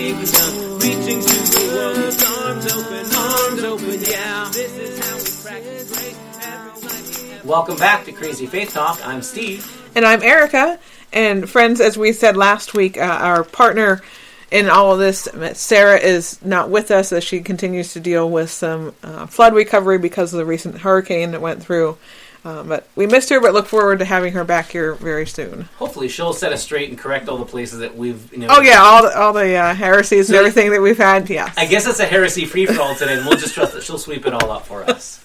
with the kingdom, reaching to the world arms open, arms open. Yeah, this is how we practice grace. Every night we have- Welcome back to Crazy Faith Talk. I'm Steve. And I'm Erica. And friends, as we said last week, uh, our partner in all of this, Sarah, is not with us as she continues to deal with some uh, flood recovery because of the recent hurricane that went through. Uh, but we missed her, but look forward to having her back here very soon. Hopefully, she'll set us straight and correct all the places that we've. You know, Oh yeah, all the, all the uh, heresies and everything that we've had. Yes, I guess it's a heresy free for all today, and we'll just trust that she'll sweep it all up for us.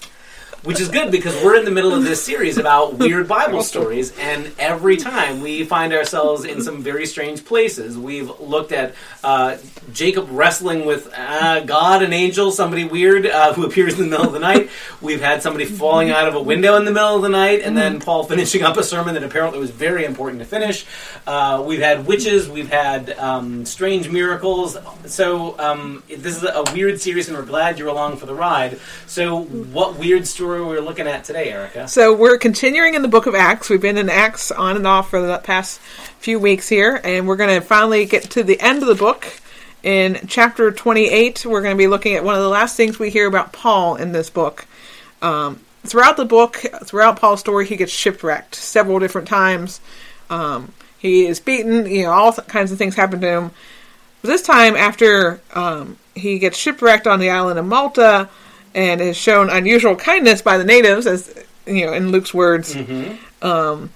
Which is good because we're in the middle of this series about weird Bible stories, and every time we find ourselves in some very strange places. We've looked at uh, Jacob wrestling with uh, God, an angel, somebody weird uh, who appears in the middle of the night. We've had somebody falling out of a window in the middle of the night, and then Paul finishing up a sermon that apparently was very important to finish. Uh, we've had witches, we've had um, strange miracles. So um, this is a weird series, and we're glad you're along for the ride. So, what weird story we're looking at today, Erica? So we're continuing in the book of Acts. We've been in Acts on and off for the past few weeks here, and we're going to finally get to the end of the book. In chapter 28, we're going to be looking at one of the last things we hear about Paul in this book. Um, throughout the book, throughout Paul's story, he gets shipwrecked several different times. Um, he is beaten, you know, all kinds of things happen to him. But this time, after um, he gets shipwrecked on the island of Malta and is shown unusual kindness by the natives, as you know, in Luke's words, um,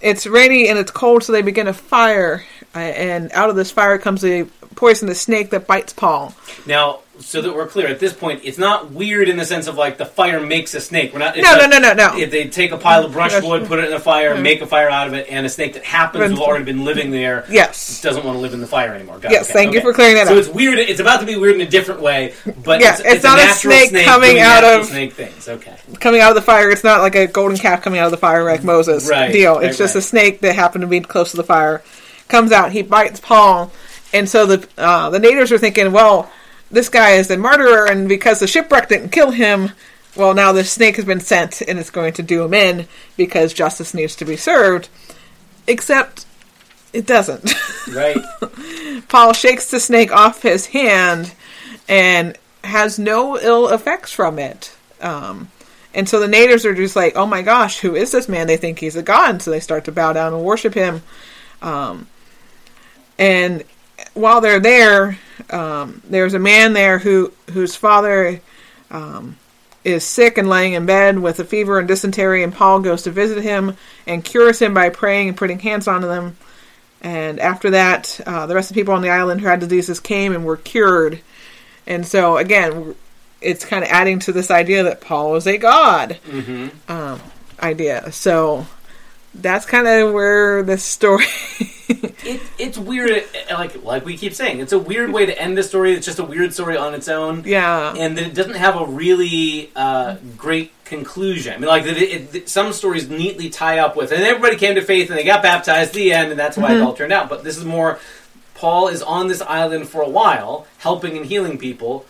it's rainy and it's cold, so they begin a fire, uh, and out of this fire comes a poisonous snake that bites Paul. Now, so that we're clear, at this point, it's not weird in the sense of like the fire makes a snake. We're not. No, no, not- no, no, no. If they take a pile of brushwood, put it in a fire, make a fire out of it, and a snake that happens to have already been living there Yes. doesn't want to live in the fire anymore. Got it. Yes, Okay, thank you for clearing that so up. So it's weird. It's about to be weird in a different way, but Yeah, it's, it's not a natural snake coming out of- snake things. Okay, coming out of the fire. It's not like a golden calf coming out of the fire like Moses Right, deal. right, It's just right. a snake that happened to be close to the fire. Comes out, he bites Paul, and so the uh, the natives are thinking, well, this guy is a murderer, and because the shipwreck didn't kill him, well, now the snake has been sent, and it's going to do him in because justice needs to be served. Except it doesn't. right. Paul shakes the snake off his hand and has no ill effects from it. Um, and so the natives are just like, oh my gosh, who is this man? They think he's a god, so they start to bow down and worship him. Um, and while they're there, um, there's a man there who whose father um, is sick and laying in bed with a fever and dysentery, and Paul goes to visit him and cures him by praying and putting hands on them. And after that, uh, the rest of the people on the island who had diseases came and were cured. And so, again, it's kind of adding to this idea that Paul was a god um, idea. So that's kind of where the story. It, it's weird. Like like we keep saying, it's a weird way to end the story. It's just a weird story on its own. yeah. and that it doesn't have a really uh, great conclusion. I mean, like it, it, some stories neatly tie up with, and everybody came to faith and they got baptized. The end, and that's why it all turned out. But this is more. Paul is on this island for a while, helping and healing people,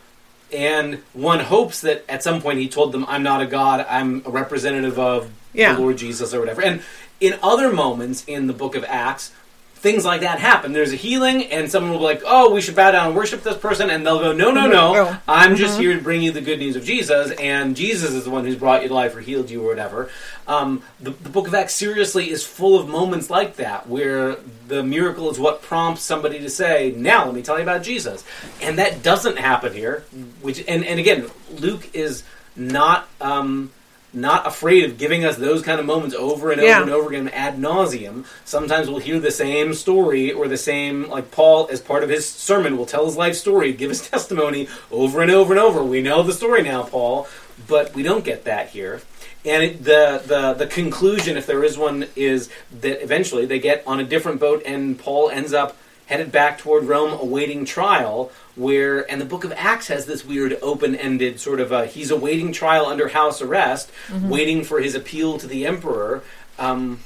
and one hopes that at some point he told them, "I'm not a god. I'm a representative of Yeah. the Lord Jesus or whatever." And in other moments in the Book of Acts. Things like that happen. There's a healing, and someone will be like, "Oh, we should bow down and worship this person," and they'll go, "No, no, no! I'm just here to bring you the good news of Jesus, and Jesus is the one who's brought you to life or healed you or whatever. Um, the, the book of Acts seriously is full of moments like that where the miracle is what prompts somebody to say, "Now let me tell you about Jesus," and that doesn't happen here. Which and and again, Luke is not. Um, not afraid of giving us those kind of moments over and over Yeah. and over again ad nauseum. Sometimes we'll hear the same story or the same, like Paul, as part of his sermon, will tell his life story, give his testimony over and over and over. We know the story now, Paul, but we don't get that here. And it, the, the the conclusion, if there is one, is that eventually they get on a different boat, and Paul ends up headed back toward Rome, awaiting trial. Where and the Book of Acts has this weird open-ended sort of uh, he's awaiting trial under house arrest, waiting for his appeal to the emperor. Um,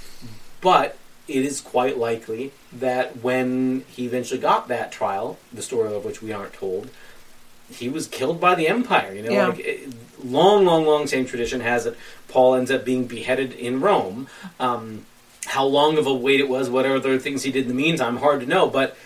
but it is quite likely that when he eventually got that trial, the story of which we aren't told, he was killed by the empire. You know, Yeah. like it, long, long, long same tradition has it. Paul ends up being beheaded in Rome. Um, how long of a wait it was, what other things he did in the meantime, I'm hard to know. But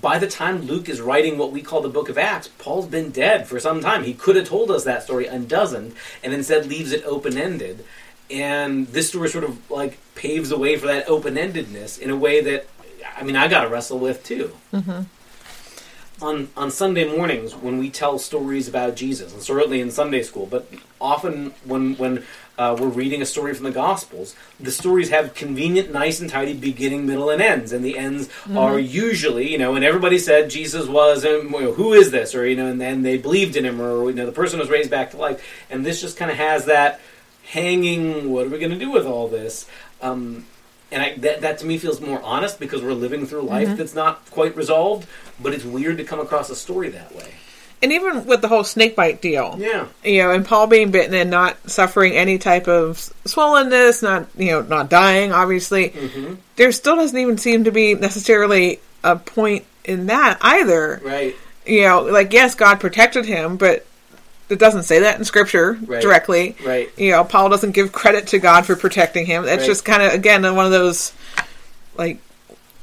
by the time Luke is writing what we call the book of Acts, Paul's been dead for some time. He could have told us that story and doesn't, and instead leaves it open ended. And this story sort of like paves the way for that open endedness in a way that, I mean, I got to wrestle with too. Mm-hmm. On on Sunday mornings when we tell stories about Jesus, and certainly in Sunday school, but often when when uh, we're reading a story from the Gospels, the stories have convenient, nice, and tidy beginning, middle, and ends, and the ends are usually, you know, and everybody said Jesus was, um, you know, who is this, or you know, and then they believed in him, or you know, the person was raised back to life, and this just kind of has that hanging. What are we going to do with all this? Um, and I, that, that to me feels more honest because we're living through life that's not quite resolved. But it's weird to come across a story that way. And even with the whole snake bite deal, Yeah, you know, and Paul being bitten and not suffering any type of swollenness, not you know, not dying, obviously, Mm-hmm. there still doesn't even seem to be necessarily a point in that either. right. You know, like yes, God protected him, but it doesn't say that in Scripture Right. directly. Right. You know, Paul doesn't give credit to God for protecting him. That's Right. just kind of again one of those like,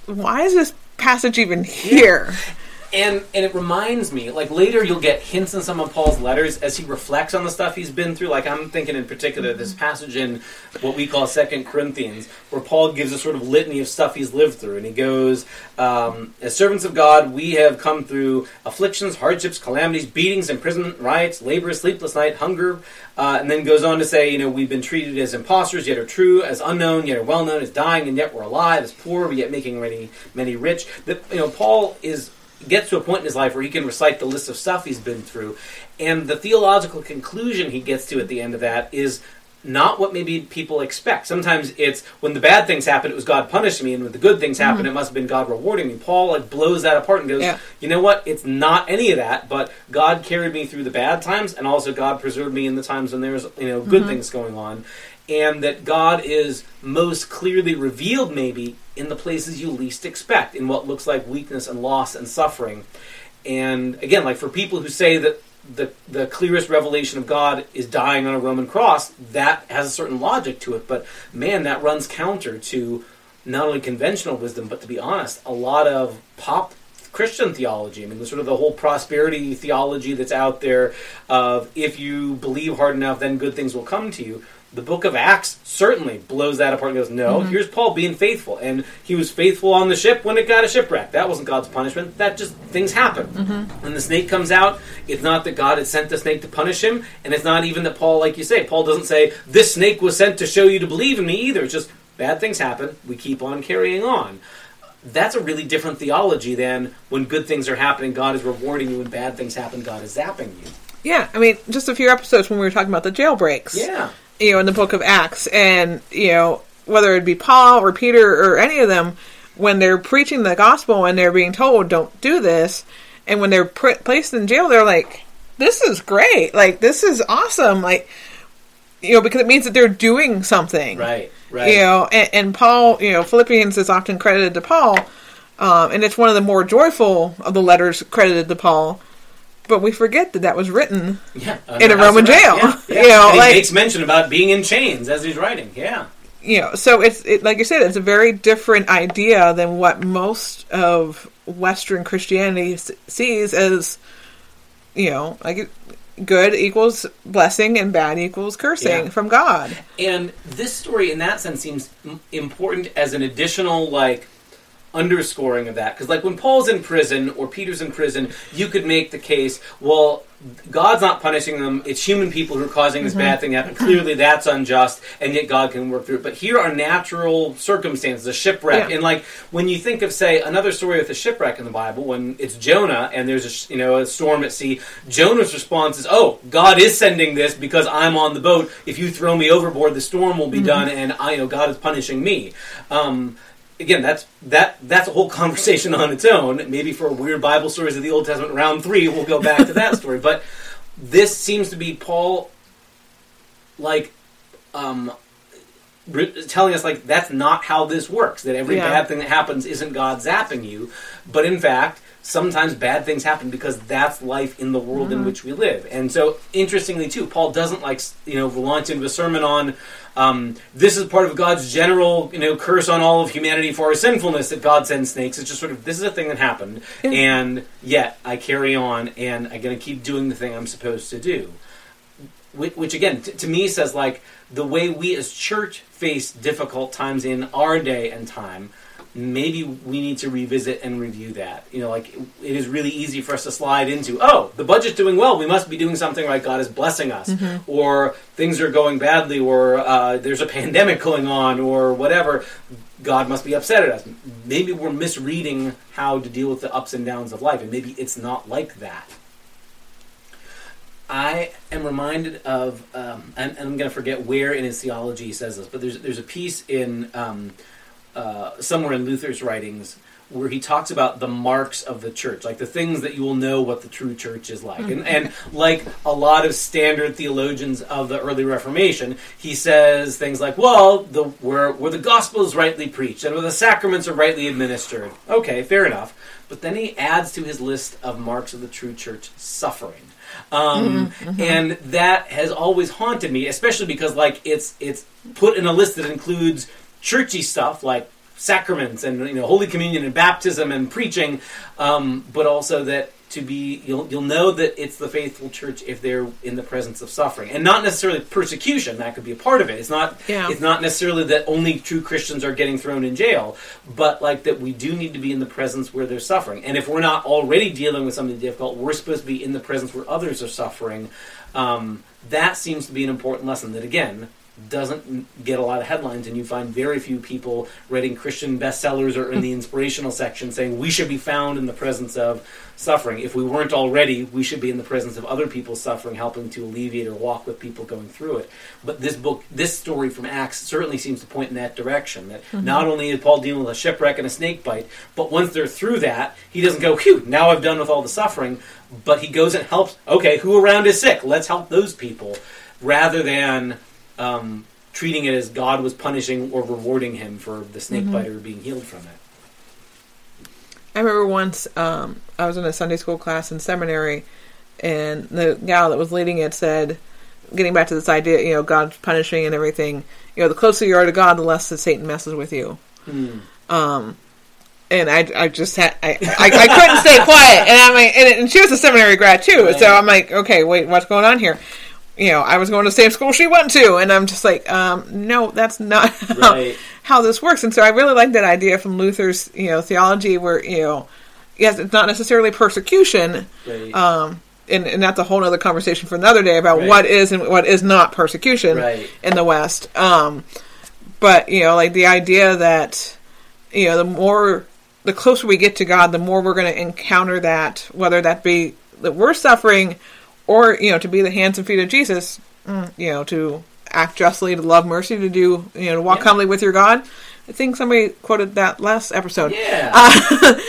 why is this passage even here? And and it reminds me, like later you'll get hints in some of Paul's letters as he reflects on the stuff he's been through. Like I'm thinking in particular this passage in what we call Second Corinthians, where Paul gives a sort of litany of stuff he's lived through, and he goes, um, "As servants of God, we have come through afflictions, hardships, calamities, beatings, imprisonment, riots, labor, sleepless night, hunger." Uh, and then goes on to say, you know, we've been treated as impostors, yet are true, as unknown, yet are well known, as dying, and yet we're alive, as poor, but yet making many many rich. That you know, Paul is gets to a point in his life where he can recite the list of stuff he's been through, and the theological conclusion he gets to at the end of that is not what maybe people expect. Sometimes it's when the bad things happen, it was God punishing me, and when the good things happen, mm-hmm. it must have been God rewarding me. Paul like blows that apart and goes, Yeah. you know what? It's not any of that, but God carried me through the bad times, and also God preserved me in the times when there's you know good mm-hmm. things going on, and that God is most clearly revealed maybe in the places you least expect, in what looks like weakness and loss and suffering. And again, like for people who say that the the clearest revelation of God is dying on a Roman cross, that has a certain logic to it. But man, that runs counter to not only conventional wisdom, but to be honest, a lot of pop Christian theology. I mean, sort of the whole prosperity theology that's out there of if you believe hard enough, then good things will come to you. The book of Acts certainly blows that apart and goes, no, mm-hmm. here's Paul being faithful. And he was faithful on the ship when it got a shipwreck. That wasn't God's punishment. That just, things happen. Mm-hmm. When the snake comes out, it's not that God had sent the snake to punish him. And it's not even that Paul, like you say, Paul doesn't say, this snake was sent to show you to believe in me either. It's just, bad things happen. We keep on carrying on that's a really different theology than when good things are happening, God is rewarding you, when bad things happen, God is zapping you. Yeah, I mean, just a few episodes when we were talking about the jailbreaks. Yeah. You know, in the book of Acts, and you know, whether it be Paul or Peter or any of them, when they're preaching the gospel and they're being told, "Don't do this," and when they're pr- placed in jail, they're like, "This is great! Like, this is awesome!" Like, you know, because it means that they're doing something, Right, right. You know, and, and Paul, you know, Philippians is often credited to Paul, um, and it's one of the more joyful of the letters credited to Paul. But we forget that that was written Yeah, uh, in a Roman jail. Yeah, yeah. You know, And he like- makes mention about being in chains as he's writing. Yeah. you know so it's it, like you said it's a very different idea than what most of western christianity s- sees as you know like good equals blessing and bad equals cursing Yeah. from god And this story, in that sense, seems m- important as an additional, like, underscoring of that. Because, like, when Paul's in prison or Peter's in prison, you could make the case, well, God's not punishing them. It's human people who are causing this bad thing to happen. Clearly, that's unjust, and yet God can work through it. But here are natural circumstances, a shipwreck. Yeah. And, like, when you think of, say, another story with a shipwreck in the Bible, when it's Jonah and there's a, you know, a storm at sea, Jonah's response is, oh, God is sending this because I'm on the boat. If you throw me overboard, the storm will be done, and I, you know, God is punishing me. Um, again, that's that that's a whole conversation on its own. Maybe for weird Bible stories of the Old Testament, round three, we'll go back to that story. But this seems to be Paul, like, um, re- telling us like that's not how this works. That every Yeah. bad thing that happens isn't God zapping you, but in fact. Sometimes bad things happen because that's life in the world Mm-hmm. in which we live, and so interestingly too, Paul doesn't like you know launch into a sermon on um, this is part of God's general you know curse on all of humanity for our sinfulness that God sends snakes. It's just sort of this is a thing that happened, Yeah. and yet I carry on and I'm going to keep doing the thing I'm supposed to do which, which again t- to me says like the way we as church face difficult times in our day and time maybe we need to revisit and review that. You know like it is really easy for us to slide into oh the budget's doing well we must be doing something right god is blessing us. Or things are going badly or uh, there's a pandemic going on or whatever god must be upset at us. Maybe we're misreading how to deal with the ups and downs of life and maybe it's not like that. I am reminded of, um, and, and I'm going to forget where in his theology he says this, but there's there's a piece in um, uh, somewhere in Luther's writings where he talks about the marks of the church, like the things that you will know what the true church is like, and and like a lot of standard theologians of the early Reformation, he says things like, well, the where where the gospel is rightly preached and where the sacraments are rightly administered. Okay, fair enough, but then he adds to his list of marks of the true church suffering. Um, and that has always haunted me, especially because like it's it's put in a list that includes churchy stuff like sacraments and you know Holy Communion and baptism and preaching, um, but also that to be you'll you'll know that it's the faithful church if they're in the presence of suffering and not necessarily persecution. That could be a part of it. It's not Yeah. it's not necessarily that only true Christians are getting thrown in jail, but like that we do need to be in the presence where they're suffering. And if we're not already dealing with something difficult, we're supposed to be in the presence where others are suffering. Um, that seems to be an important lesson that again doesn't get a lot of headlines and you find very few people writing christian bestsellers or in the inspirational section saying we should be found in the presence of suffering. If we weren't already we should be in the presence of other people suffering helping to alleviate or walk with people going through it. But this book this story from acts certainly seems to point in that direction that mm-hmm. not only is paul dealing with a shipwreck and a snake bite but once they're through that he doesn't go phew now i've done with all the suffering but he goes and helps okay who around is sick? Let's help those people rather than um, treating it as God was punishing or rewarding him for the snake bite or being healed from it. I remember once um, I was in a Sunday school class in seminary, and the gal that was leading it said, getting back to this idea, you know, God's punishing and everything. You know, the closer you are to God, the less that Satan messes with you. Um, and I, I just had, I, I, I couldn't stay quiet, and I'm like, and, and she was a seminary grad too, Right. so I'm like, okay, wait, what's going on here? You know, I was going to the same school she went to, and I'm just like, um, no, that's not how, Right. how this works. And so I really like that idea from Luther's, you know, theology, where you know, yes, it's not necessarily persecution, Right. um, and, and that's a whole other conversation for another day about Right. what is and what is not persecution in the West. Um, but you know, like the idea that you know, the more the closer we get to God, the more we're going to encounter that, whether that be that we're suffering, or you know, to be the hands and feet of Jesus, mm, you know, to act justly, to love mercy, to do you know, to walk Yeah. humbly with your God. I think somebody quoted that last episode yeah. uh,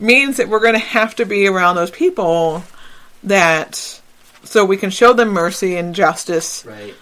means that we're going to have to be around those people that so we can show them mercy and justice. right.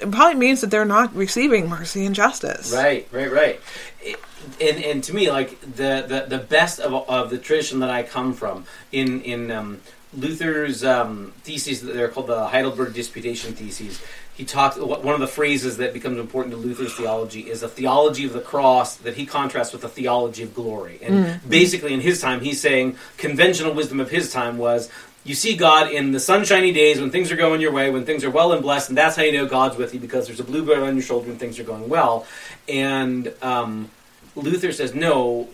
It probably means that they're not receiving mercy and justice. Right. Right. Right. It- and and to me, like the the, the best of, of the tradition that I come from in in um, Luther's um, theses, they're called the Heidelberg Disputation theses. He talks. One of the phrases that becomes important to Luther's theology is a theology of the cross that he contrasts with a theology of glory. And basically, in his time, he's saying conventional wisdom of his time was you see God in the sunshiny days when things are going your way, when things are well and blessed, and that's how you know God's with you because there's a bluebird on your shoulder and things are going well. And um, Luther says no.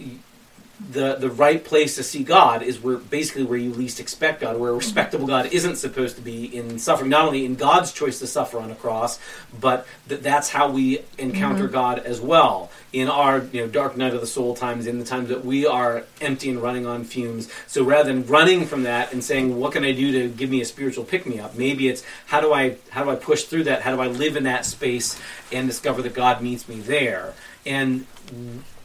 The the right place to see God is where basically where you least expect God, where a respectable God isn't supposed to be in suffering. Not only in God's choice to suffer on a cross, but that that's how we encounter mm-hmm. God as well in our you know dark night of the soul times, in the times that we are empty and running on fumes. So rather than running from that and saying, "What can I do to give me a spiritual pick me up?" Maybe it's how do I how do I push through that? How do I live in that space and discover that God meets me there? And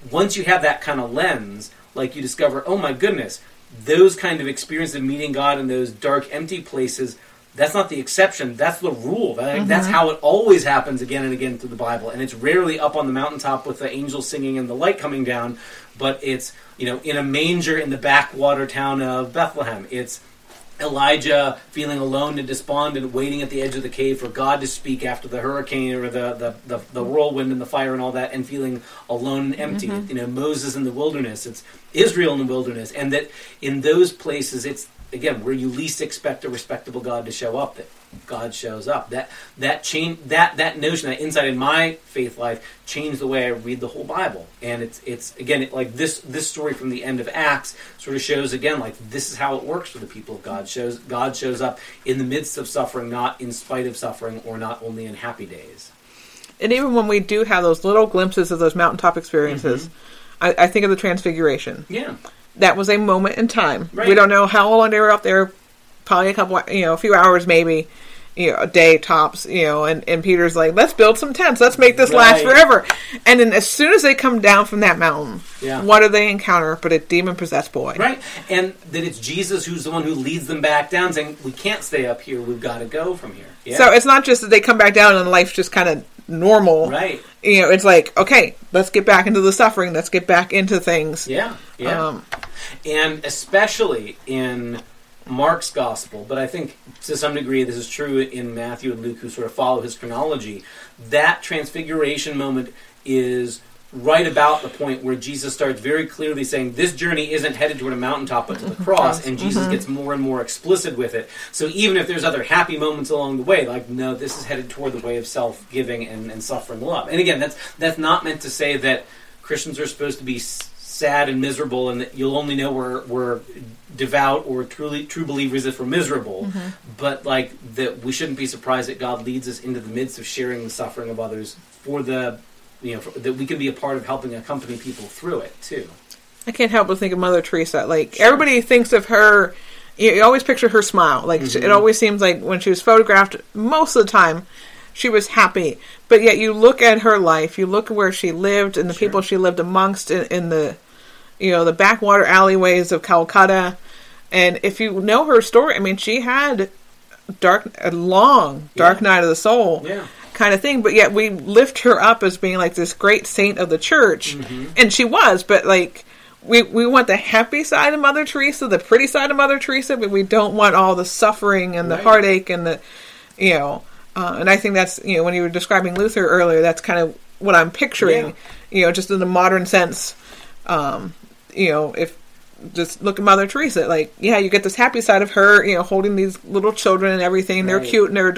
once you have that kind of lens, like you discover, oh my goodness, those kind of experiences of meeting God in those dark, empty places that's not the exception. That's the rule. That- That's mm-hmm. how it always happens again and again through the Bible. And it's rarely up on the mountaintop with the angels singing and the light coming down, but it's you know in a manger in the backwater town of Bethlehem. It's Elijah feeling alone and despondent, waiting at the edge of the cave for God to speak after the hurricane or the, the, the, the whirlwind and the fire and all that, and feeling alone and empty. Mm-hmm. You know, Moses in the wilderness, it's Israel in the wilderness, and that in those places, it's again where you least expect a respectable God to show up. That God shows up. That that change that that notion, that insight in my faith life changed the way I read the whole Bible. And it's it's again it, like this this story from the end of Acts sort of shows again like this is how it works for the people of God. Shows God shows up in the midst of suffering, not in spite of suffering, or not only in happy days. And even when we do have those little glimpses of those mountaintop experiences, Mm-hmm. I, I think of the Transfiguration. Yeah, That was a moment in time. Right. We don't know how long they were up there. Probably a couple, you know, a few hours, maybe, you know, a day tops. You know, and and Peter's like, let's build some tents. Let's make this last forever. And then as soon as they come down from that mountain, Yeah. what do they encounter? But a demon possessed boy. right. And that it's Jesus who's the one who leads them back down, saying, "We can't stay up here. We've got to go from here." Yeah. So it's not just that they come back down and life's just kind of normal. right. You know, it's like, okay, let's get back into the suffering. Let's get back into things. Yeah. Yeah. Um, and especially in Mark's gospel, but I think to some degree this is true in Matthew and Luke, who sort of follow his chronology. That transfiguration moment is right about the point where Jesus starts very clearly saying this journey isn't headed toward a mountaintop but to the cross, and Jesus mm-hmm. gets more and more explicit with it. So even if there's other happy moments along the way, like no, this is headed toward the way of self-giving and, and suffering love. And again, that's that's not meant to say that Christians are supposed to be sad and miserable, and that you'll only know we're we're devout or truly true believers if we're miserable. Mm-hmm. But like that, we shouldn't be surprised that God leads us into the midst of sharing the suffering of others for the you know for, that we can be a part of helping accompany people through it too. I can't help but think of Mother Teresa. Like everybody thinks of her. You, you always picture her smile. Like she- it always seems like when she was photographed, most of the time, she was happy. But yet you look at her life, you look at where she lived and the Sure. people she lived amongst in, in the, you know, the backwater alleyways of Calcutta. And if you know her story, I mean, she had dark, a long dark Yeah. night of the soul Yeah. Kind of thing. But yet we lift her up as being like this great saint of the church, and she was. But like we we want the happy side of Mother Teresa, the pretty side of Mother Teresa, but we don't want all the suffering and the Right. heartache and the you know. Uh, and I think that's you know when you were describing Luther earlier, that's kind of what I'm picturing. Yeah. You know, just in the modern sense. Um, you know, if just look at Mother Teresa, like yeah, you get this happy side of her, you know, holding these little children and everything. They're cute and they're,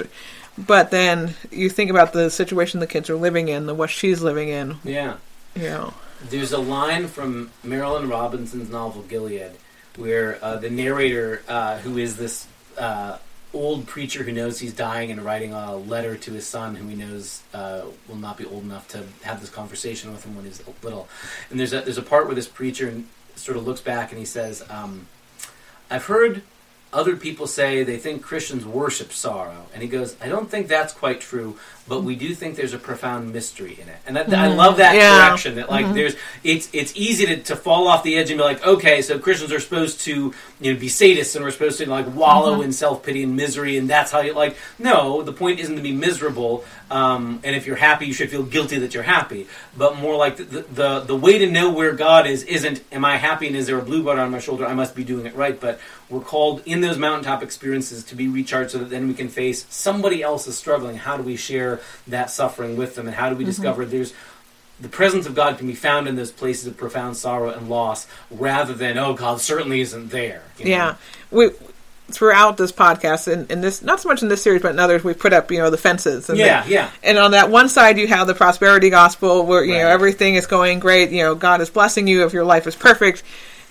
but then you think about the situation the kids are living in, the what she's living in. Yeah. You know, There's a line from Marilynne Robinson's novel Gilead where uh, the narrator, uh, who is this uh, old preacher who knows he's dying and writing a letter to his son, who he knows uh, will not be old enough to have this conversation with him when he's little. And there's a there's a part where this preacher sort of looks back and he says, um, "I've heard." Other people say they think Christians worship sorrow, and he goes, "I don't think that's quite true, but we do think there's a profound mystery in it." And that, I love that Yeah. correction. That like there's it's it's easy to, to fall off the edge and be like, okay, so Christians are supposed to you know be sadists and we're supposed to like wallow in self pity and misery, and that's how you like. No, the point isn't to be miserable. Um, and if you're happy, you should feel guilty that you're happy. But more like the, the the way to know where God is isn't am I happy and is there a blue bar on my shoulder? I must be doing it right. But we're called in those mountaintop experiences to be recharged so that then we can face somebody else is struggling. How do we share that suffering with them, and how do we mm-hmm. discover there's the presence of God can be found in those places of profound sorrow and loss, rather than oh, God certainly isn't there. you know? yeah. We throughout this podcast and, and this not so much in this series but in others we put up you know the fences and yeah, the- yeah, And on that one side, you have the prosperity gospel where, you know, everything is going great. You know, God is blessing you if your life is perfect.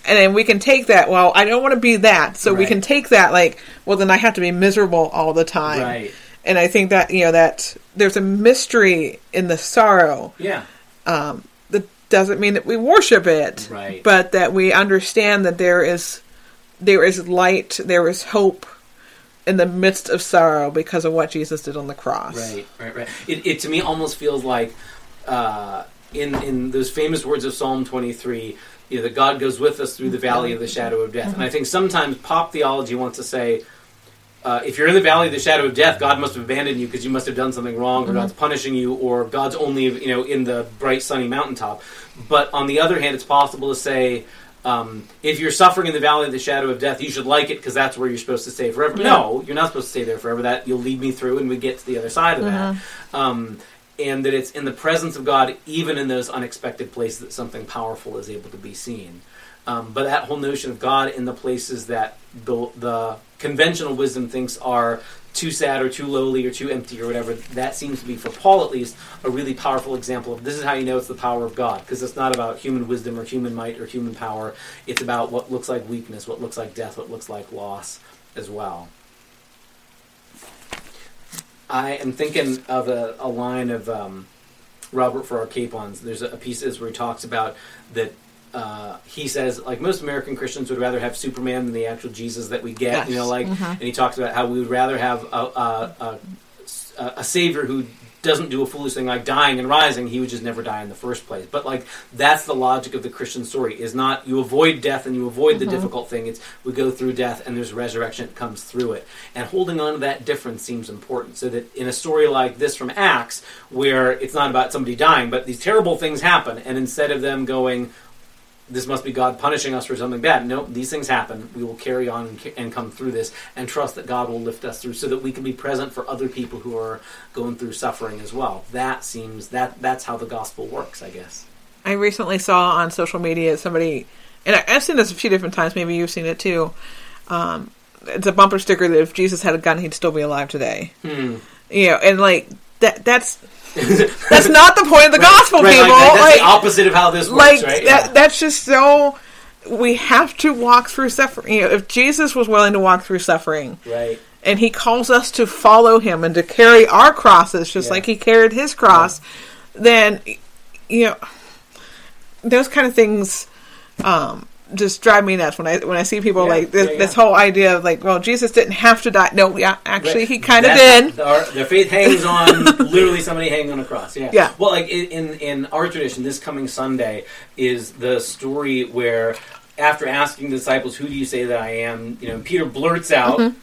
And then we can take that, well, I don't want to be that. So we can take that like, well, then I have to be miserable all the time. right, And I think that, you know, that there's a mystery in the sorrow yeah, that doesn't mean that we worship it. Right. But that we understand that there is, there is light, there is hope in the midst of sorrow because of what Jesus did on the cross. right, right, right. It, it to me almost feels like uh, in in those famous words of Psalm twenty three. You know, that God goes with us through the valley of the shadow of death. And I think sometimes pop theology wants to say, uh, if you're in the valley of the shadow of death, God must have abandoned you because you must have done something wrong, or God's punishing you, or God's only you know in the bright sunny mountaintop. But on the other hand, it's possible to say. Um, if you're suffering in the valley of the shadow of death, you should like it because that's where you're supposed to stay forever. No, you're not supposed to stay there forever. That you'll lead me through, and we get to the other side of that. Um, and that it's in the presence of God, even in those unexpected places, that something powerful is able to be seen. Um, but that whole notion of God in the places that the, the conventional wisdom thinks are too sad or too lowly or too empty or whatever, that seems to be, for Paul at least, a really powerful example of this is how you know it's the power of God. Because it's not about human wisdom or human might or human power. It's about what looks like weakness, what looks like death, what looks like loss as well. I am thinking of a, a line of um, Robert Farrar Capon's. There's a, a piece where he talks about that. Uh, he says, like most American Christians would rather have Superman than the actual Jesus that we get. You know, like, and he talks about how we would rather have a, a, a, a savior who doesn't do a foolish thing like dying and rising. He would just never die in the first place. But like, that's the logic of the Christian story: is not you avoid death and you avoid the mm-hmm. difficult thing. It's we go through death and there's resurrection that comes through it. And holding on to that difference seems important. So that in a story like this from Acts, where it's not about somebody dying, but these terrible things happen, and instead of them going, this must be God punishing us for something bad. No, these things happen. We will carry on and, come through this and trust that God will lift us through so that we can be present for other people who are going through suffering as well. That seems that that's how the gospel works, I guess. I recently saw on social media somebody, and I, I've seen this a few different times. Maybe you've seen it too. Um, it's a bumper sticker that if Jesus had a gun, he'd still be alive today. Hmm. You know, and like that. That's that's not the point of the gospel, Right, people. like, that's Like, the opposite of how this works, like right? that. Yeah. That's just so. We have to walk through suffering. You know, if Jesus was willing to walk through suffering, Right. and he calls us to follow him and to carry our crosses just Yeah. like he carried his cross then you know those kind of things um just drive me nuts when I when I see people Yeah, like this, yeah, this whole idea of like, well, Jesus didn't have to die. No, yeah, actually, he kind of did. Our, their faith hangs on literally somebody hanging on a cross. Yeah. Yeah. Well, like in, in our tradition, this coming Sunday is the story where after asking the disciples, "Who do you say that I am?" You know, Peter blurts out. Mm-hmm.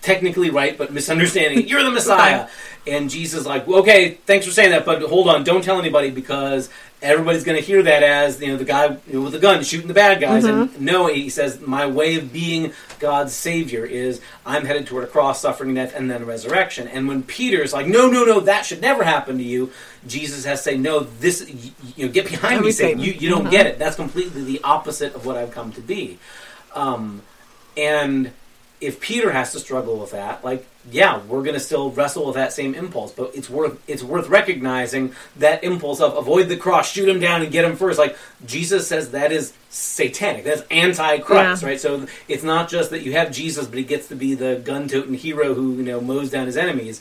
Technically right, but misunderstanding. You're the Messiah, and Jesus like, well, "Okay, thanks for saying that, but hold on, don't tell anybody because everybody's going to hear that as you know the guy with the gun shooting the bad guys." And no, he says, "My way of being God's savior is I'm headed toward a cross, suffering, death, and then resurrection." And when Peter's like, "No, no, no, that should never happen to you," Jesus has to say, "No, this you know, get behind me, Satan. You you don't get it. That's completely the opposite of what I've come to be." Um, and if Peter has to struggle with that, like, yeah, we're going to still wrestle with that same impulse, but it's worth it's worth recognizing that impulse of avoid the cross, shoot him down, and get him first. Like Jesus says, that is satanic. That's anti-Christ, Yeah. right? So it's not just that you have Jesus, but he gets to be the gun-toting hero who you know mows down his enemies.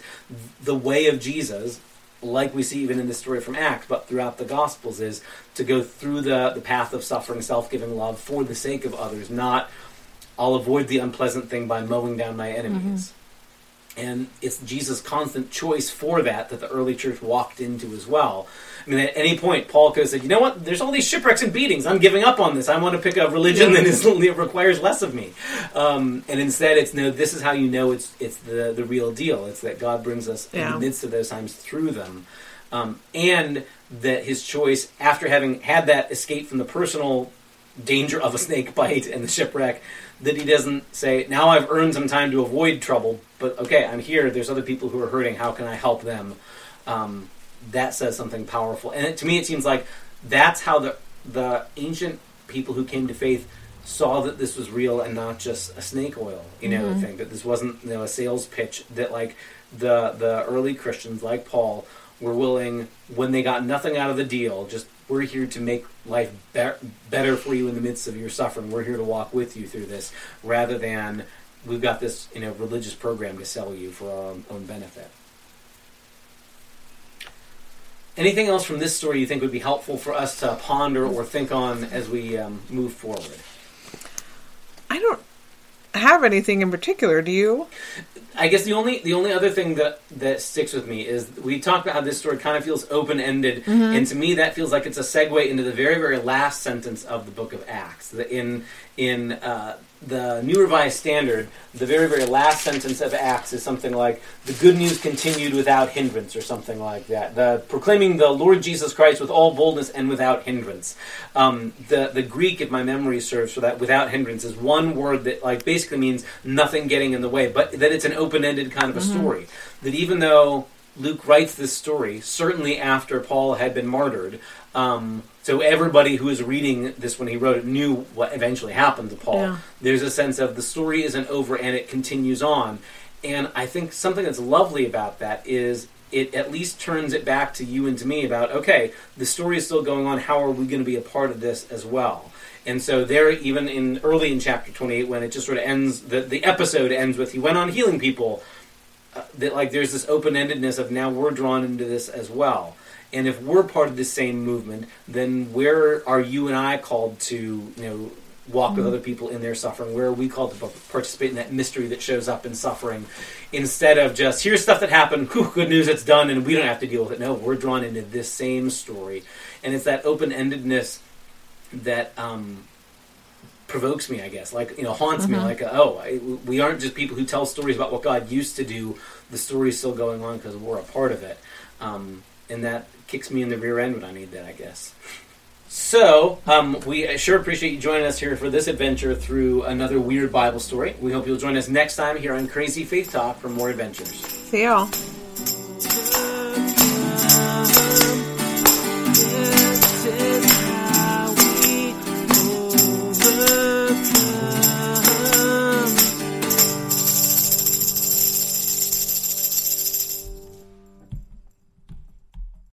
The way of Jesus. Like we see even in this story from Acts, but throughout the Gospels, is to go through the, the path of suffering, self giving love for the sake of others, not I'll avoid the unpleasant thing by mowing down my enemies. And it's Jesus' constant choice for that that the early church walked into as well. I mean, at any point, Paul could have said, "You know what? There's all these shipwrecks and beatings. I'm giving up on this. I want to pick a religion that is, requires less of me." Um, and instead, it's no. This is how you know it's it's the the real deal. It's that God brings us in the midst of those times through them, um, and that His choice, after having had that escape from the personal danger of a snake bite and the shipwreck that he doesn't say now i've earned some time to avoid trouble but okay i'm here. There's other people who are hurting. How can i help them? Um, that says something powerful. And it, to me it seems like that's how the the ancient people who came to faith saw that this was real and not just a snake oil you know thing that this wasn't you know a sales pitch that like the the early christians like paul were willing when they got nothing out of the deal just we're here to make life be- better for you in the midst of your suffering we're here to walk with you through this rather than we've got this you know religious program to sell you for our own, benefit anything else from this story you think would be helpful for us to ponder or think on as we um, move forward I don't. Have anything in particular, do you? I guess the only the only other thing that that sticks with me is we talked about how this story kind of feels open ended, mm-hmm. and to me that feels like it's a segue into the very very last sentence of the book of Acts. The, in in uh, the New Revised Standard, the very very last sentence of Acts is something like the good news continued without hindrance, or something like that. The proclaiming the Lord Jesus Christ with all boldness and without hindrance. Um, the the Greek, if my memory serves, for that without hindrance is one word that like basically means nothing getting in the way, but that it's an open ended kind of a story. That even though Luke writes this story, certainly after Paul had been martyred. Um, so everybody who was reading this when he wrote it knew what eventually happened to Paul. Yeah. There's a sense of the story isn't over and it continues on. And I think something that's lovely about that is it at least turns it back to you and to me about okay, the story is still going on. How are we going to be a part of this as well? And so there, even in early in chapter 28, when it just sort of ends, the, the episode ends with he went on healing people. Uh, that like there's this open endedness of now we're drawn into this as well. And if we're part of the same movement, then where are you and I called to, you know, walk with other people in their suffering? Where are we called to participate in that mystery that shows up in suffering, instead of just here's stuff that happened, whew, good news, it's done, and we don't have to deal with it. No, we're drawn into this same story, and it's that open endedness that um, provokes me, I guess. Like you know, haunts me. Like oh, I, we aren't just people who tell stories about what God used to do. The story's still going on because we're a part of it, um, and that kicks me in the rear end when I need that, I guess. So, um, we sure appreciate you joining us here for this adventure through another weird Bible story. We hope you'll join us next time here on Crazy Faith Talk for more adventures. See y'all.